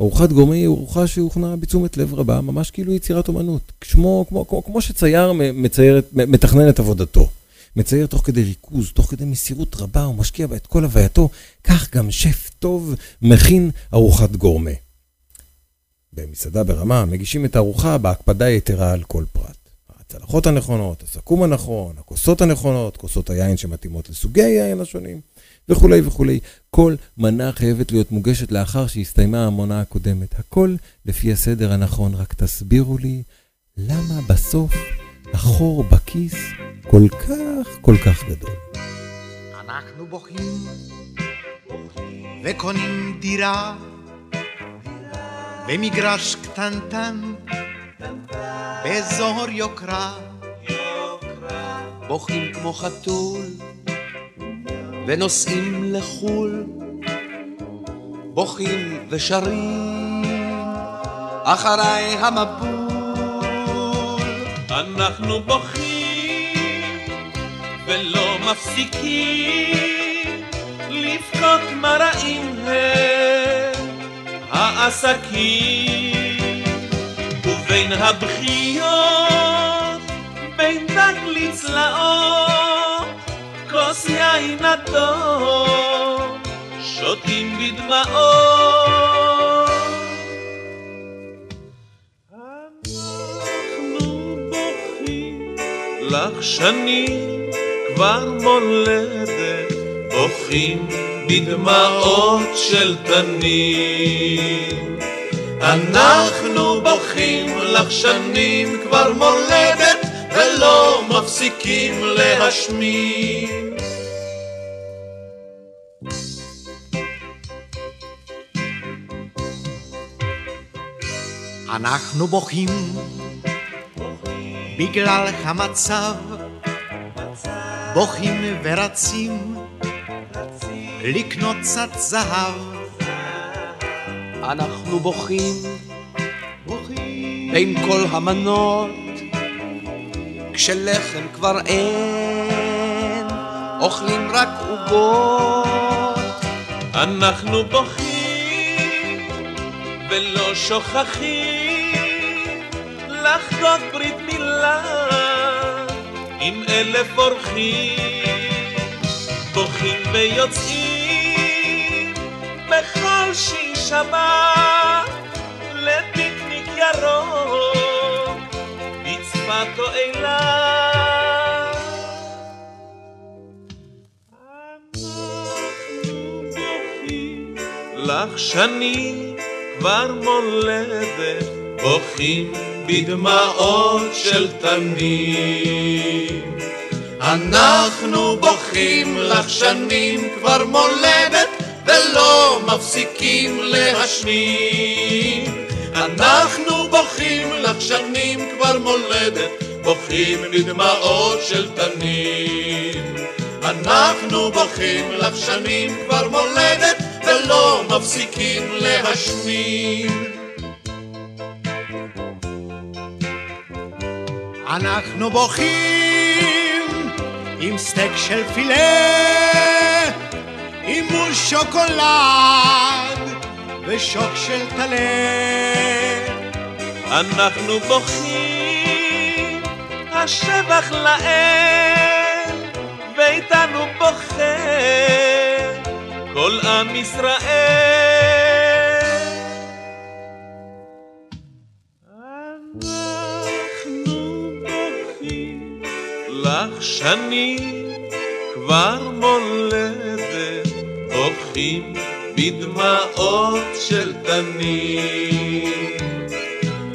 ארוחת גורמי היא ארוחה שהוכנה בתשומת לב רבה, ממש כאילו יצירת אומנות. כמו, כמו, כמו, כמו שצייר מציירת, מתכנן את עבודתו. מצייר תוך כדי ריכוז, תוך כדי מסירות רבה, הוא משקיע בה את כל הווייתו, כך גם שף טוב מכין ארוחת גורמה. במסעדה ברמה מגישים את הארוחה בהקפדה יתרה על כל פרט. הצלחות הנכונות, הסכו"ם הנכון, הכוסות הנכונות, כוסות היין שמתאימות לסוגי היין השונים, וכולי וכולי. כל מנה חייבת להיות מוגשת לאחר שהסתיימה המונה הקודמת. הכל לפי הסדר הנכון, רק תסבירו לי למה בסוף החור בכיס כל כך כל כך גדול. אנחנו בוכים וקונים דירה במגרש קטנטן באזור יוקרה בוכים כמו חתול ונוסעים לחו"ל בוכים ושרים אחריי המבול. אנחנו בוכים ולא מפסיקים לבכות מראים הם העסקים. ובין הבכיות בין דג לצלעות כוס יין אדום שותים בדמעות אנחנו בוכים לך שנים כבר מולדת בוכים בדמעות של תנים. אנחנו בוכים לך שנים כבר מולדת ולא מפסיקים להשמין. אנחנו בוכים בגלל המצב, בוכים ורצים לקנות קצת זהב. אנחנו בוכים בין כל כשלחם כבר אין אוכלים רק עוגות. אנחנו בוכים ולא שוכחים לחגוג ברית מילה עם אלף אורחים. בוכים ויוצאים בכל שין שבת לפיקניק ירוק בצפת או אילת לך שנים כבר מולדת, בוכים בדמעות של תנים. אנחנו בוכים לך שנים כבר מולדת, ולא מפסיקים להשנים. אנחנו בוכים לך שנים כבר מולדת, בוכים בדמעות של תנים. אנחנו בוכים לך שנים כבר מולדת, ולא מפסיקים להשמין. אנחנו בוכים עם סטייק של פילה, עם מול שוקולד ושוק של טלה. אנחנו בוכים, השבח לאל, ואיתנו בוכה כל עם ישראל. אנחנו בוכים לך שנים כבר מולדת, בוכים בדמעות של תנים.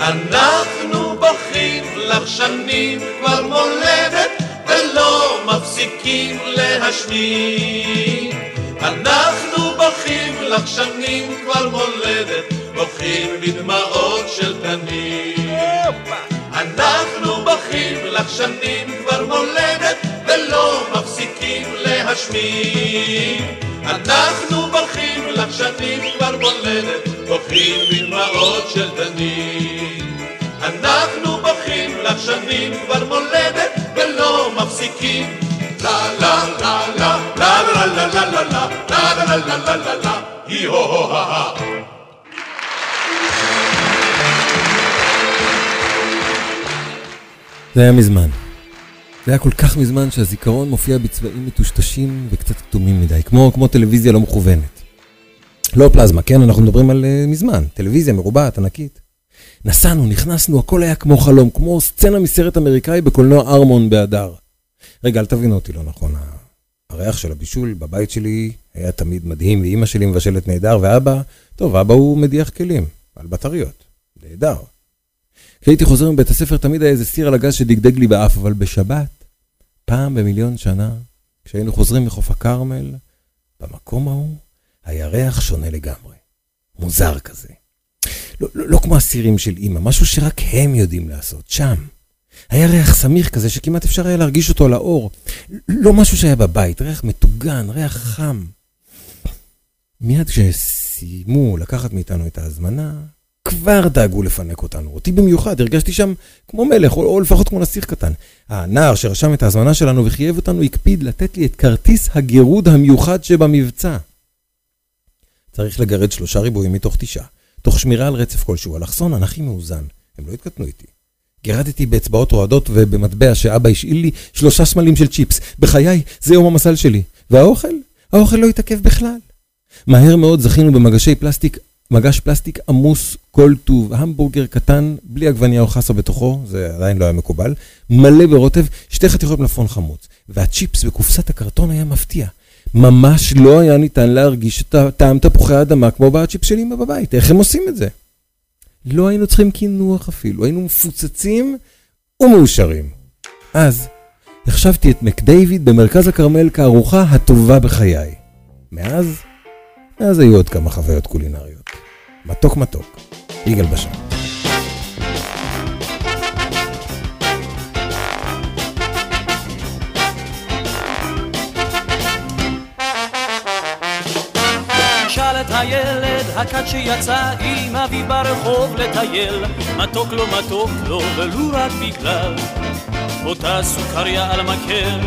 אנחנו בוכים לך שנים כבר מולדת, ולא מפסיקים להשמין. אנחנו בוכים לך שנים כבר מולדת, בוכים בדמעות של תנים. אנחנו בוכים לך שנים כבר מולדת ולא מפסיקים להשמיד. אנחנו בוכים לך שנים כבר מולדת, בוכים בדמעות של דנים. אנחנו בוכים לך שנים כבר מולדת ולא מפסיקים. לה לה לה לה לה לה לה לה לה לה לה לה לה לה לה לה היא הו הו ה זה היה מזמן. זה היה כל כך מזמן שהזיכרון מופיע בצבעים מטושטשים וקצת כתומים מדי, כמו, כמו טלוויזיה לא מכוונת. לא פלזמה, כן? אנחנו מדברים על uh, מזמן. טלוויזיה מרובעת, ענקית. נסענו, נכנסנו, הכל היה כמו חלום, כמו סצנה מסרט אמריקאי בקולנוע ארמון באדר. רגע, אל תבינו אותי לא נכון. הריח של הבישול בבית שלי היה תמיד מדהים, ואימא שלי מבשלת נהדר, ואבא, טוב, אבא הוא מדיח כלים, על בטריות. נהדר. כשהייתי חוזר מבית הספר תמיד היה איזה סיר על הגז שדגדג לי באף, אבל בשבת, פעם במיליון שנה, כשהיינו חוזרים מחוף הכרמל, במקום ההוא, הירח שונה לגמרי. מוזר כזה. לא, לא, לא כמו הסירים של אימא, משהו שרק הם יודעים לעשות, שם. היה ריח סמיך כזה שכמעט אפשר היה להרגיש אותו על האור. לא משהו שהיה בבית, ריח מטוגן, ריח חם. מיד כשסיימו לקחת מאיתנו את ההזמנה, כבר דאגו לפנק אותנו. אותי במיוחד, הרגשתי שם כמו מלך, או, או לפחות כמו נסיך קטן. הנער שרשם את ההזמנה שלנו וחייב אותנו הקפיד לתת לי את כרטיס הגירוד המיוחד שבמבצע. צריך לגרד שלושה ריבועים מתוך תשעה, תוך שמירה על רצף כלשהו, אלכסון אנכי מאוזן. הם לא התקטנו איתי. גירדתי באצבעות רועדות ובמטבע שאבא השאיל לי שלושה סמלים של צ'יפס. בחיי, זה יום המזל שלי. והאוכל? האוכל לא התעכב בכלל. מהר מאוד זכינו במגשי פלסטיק, מגש פלסטיק עמוס כל טוב, המבורגר קטן, בלי עגבניה או חסה בתוכו, זה עדיין לא היה מקובל, מלא ברוטב, שתי חתיכות מלפון חמוץ. והצ'יפס בקופסת הקרטון היה מפתיע. ממש לא היה ניתן להרגיש את טעם תפוחי האדמה כמו בצ'יפס של אמא בבית. איך הם עושים את זה? לא היינו צריכים קינוח אפילו, היינו מפוצצים ומאושרים. אז החשבתי את מקדייוויד במרכז הכרמל כארוחה הטובה בחיי. מאז, מאז היו עוד כמה חוויות קולינריות. מתוק מתוק, יגאל בשן. הילד הכת שיצא עם אביו ברחוב לטייל מתוק לו מתוק לו ולו רק בגלל אותה סוכריה על מקל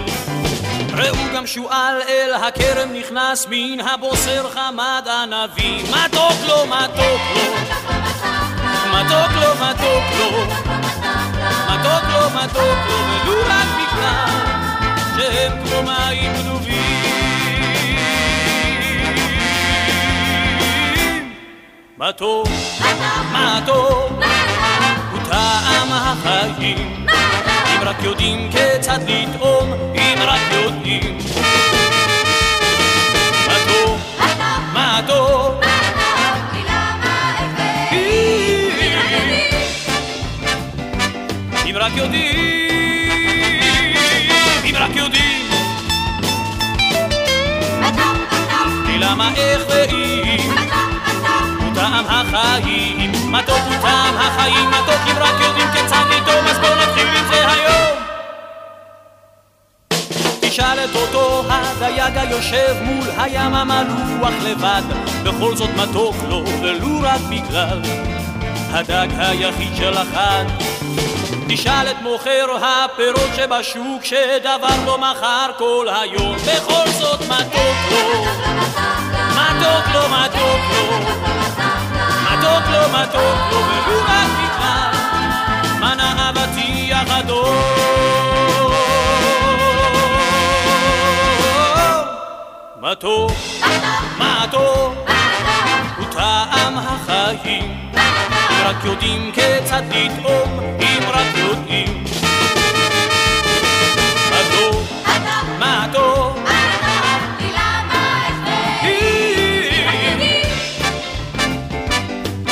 ראו גם שועל אל הכרם נכנס מן הבוסר חמד ענבים מתוק לו מתוק לו. מתוק לו מתוק לו. מתוק לו מתוק לו. ולו רק בגלל שהם כמו מים גנובים. מתוק, מתוק, הוא טעם החיים. אם רק יודעים כיצד לטעום, אם רק יודעים מתוק, מתוק אם רק יודעים, אם רק יודעים למה איך ואם הוא טעם החיים מתוק הוא טעם החיים מתוק אם רק יודעים כיצד לטעום אז בואו נתחיל עם זה היום תשאל את אותו הדייג היושב מול הים המלוח לבד. בכל זאת מתוק לו ולו רק בגלל הדג היחיד של החג. תשאל את מוכר הפירות שבשוק שדבר לא מכר כל היום. בכל זאת מתוק לו. מתוק לו מתוק לו. מתוק לו מתוק לו ולו רק בגלל. זמן אהבתי הגדול מתוק מתוק הוא טעם החיים אם רק יודעים כיצד לטעום, אם רק יודעים. מתוק, מתוק,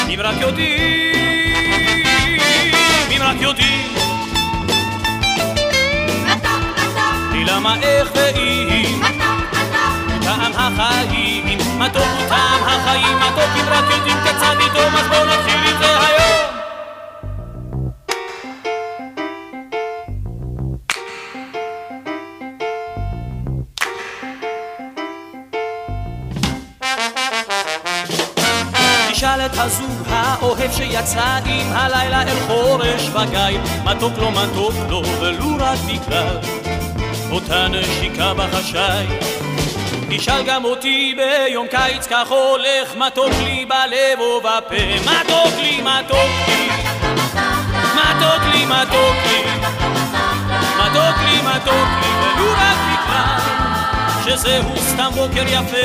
אם רק יודעים, אם רק יודעים. למה איך ואם, החיים, מה טוב הוא טעם החיים, מתוק טוב אם רק יודעים כיצד לטעום, אז בואו נתחיל עם זה היום. תשאל את הזוג האוהב שיצא עם הלילה אל חורש וגיא מתוק לא מתוק לו ולו רק בגלל אותה נשיקה בחשאי תשאל גם אותי ביום קיץ כך הולך מתוק לי בלב ובפה מתוק לי מתוק לי? מתוק לי מתוק לי? מתוק לי מתוק לי? ולו רק בגלל שזהו סתם בוקר יפה.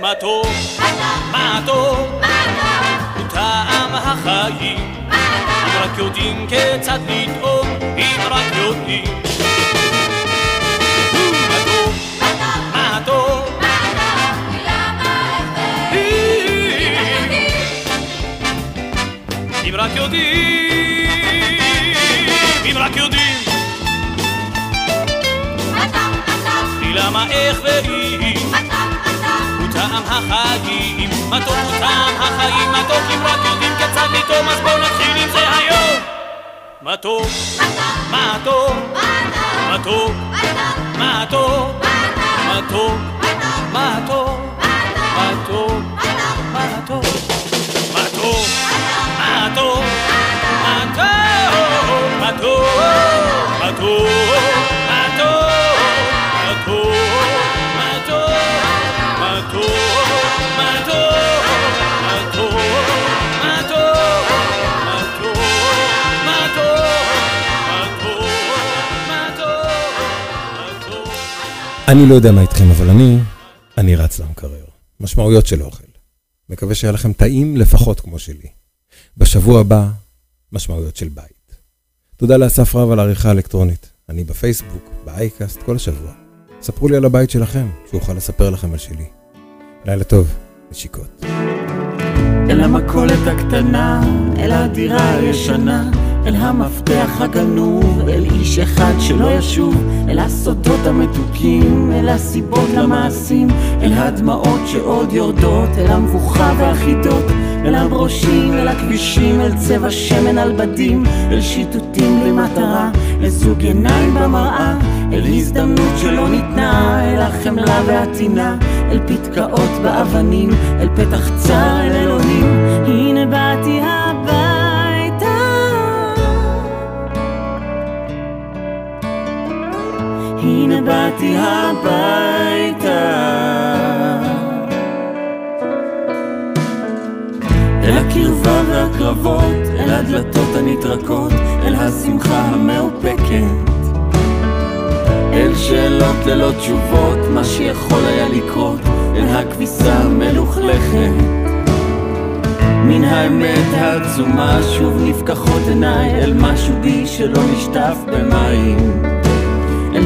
מתוק, מתוק, הוא טעם החיים. רק יודעים כיצד לטעום, אם רק יודעים מתוק, מתוק אם רק יודעים, אם רק יודעים למה איך ואם הוא טעם החיים מתוק הוא טעם החיים מתוק אם רק יודעים כיצד לטעום אז בואו נתחיל עם זה היום מתוק מתוק מתוק מתוק מתוק מתוק מתוק מתוק מתוק מתוק מתוק מתוק אני לא יודע מה איתכם, אבל אני, אני רץ למקרר. משמעויות של אוכל. מקווה שהיה לכם טעים לפחות כמו שלי. בשבוע הבא, משמעויות של בית. תודה לאסף רב על העריכה האלקטרונית. אני בפייסבוק, באייקאסט, כל השבוע. ספרו לי על הבית שלכם, שאוכל לספר לכם על שלי. לילה טוב, נשיקות. אל המכולת הקטנה, אל הדירה הישנה, אל המפתח הגנוב, אל איש אחד שלא ישוב, אל הסודות המתוקים, אל הסיבות למעשים, אל הדמעות שעוד יורדות, אל המבוכה והחידות, אל הברושים, אל הכבישים, אל צבע שמן על בדים, אל שיטוטים בלי מטרה, אל זוג עיניים במראה, אל הזדמנות שלא ניתנה, אל החמלה והטינה, אל פתקאות באבנים, אל פתח צר, אל אלוהים. הנה באתי הנה באתי הביתה. אל הקרבה והקרבות, אל הדלתות הנטרקות, אל השמחה המאופקת. אל שאלות ללא תשובות, מה שיכול היה לקרות, אל הכביסה המלוכלכת. מן האמת העצומה שוב נפקחות עיניי אל משהו בי שלא נשטף במים.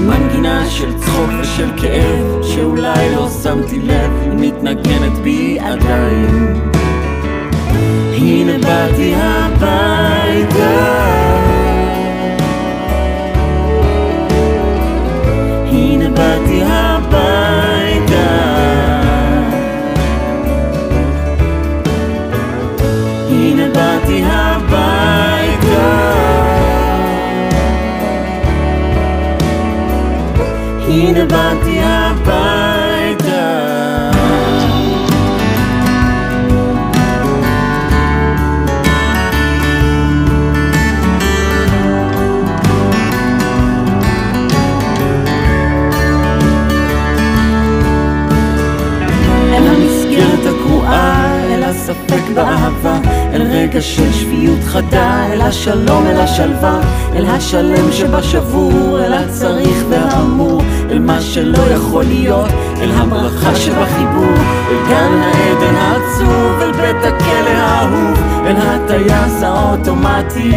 מנגינה של צחוק ושל כאב, שאולי לא שמתי לב, מתנגנת בי עדיין. הנה באתי הביתה השלום, אל השלווה, אל השלם שבשבור, אל הצריך והאמור, אל מה שלא יכול להיות, אל הברכה שבחיבור, אל גן העדן העצוב, אל בית הכלא האהוב, אל הטייס האוטומטי.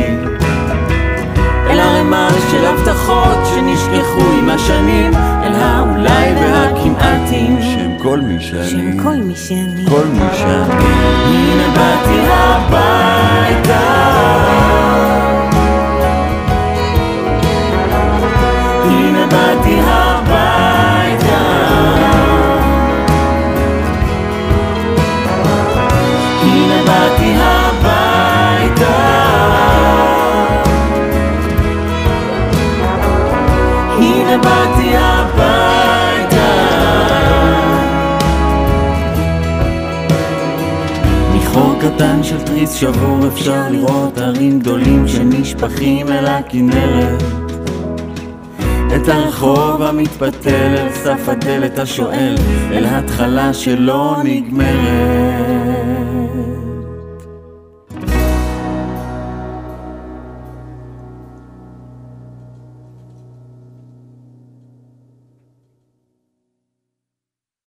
אל ערימה של הבטחות שנשכחו עם השנים, אל האולי והכמעטים שהם כל מי שאני, שהם כל מי שאני. כל מי שאני. הנה באתי הביתה. קטן של תריס שבור אפשר לראות ערים גדולים שנשפכים אל הכנרת. את הרחוב המתפתל אל סף הדלת השואל אל התחלה שלא נגמרת.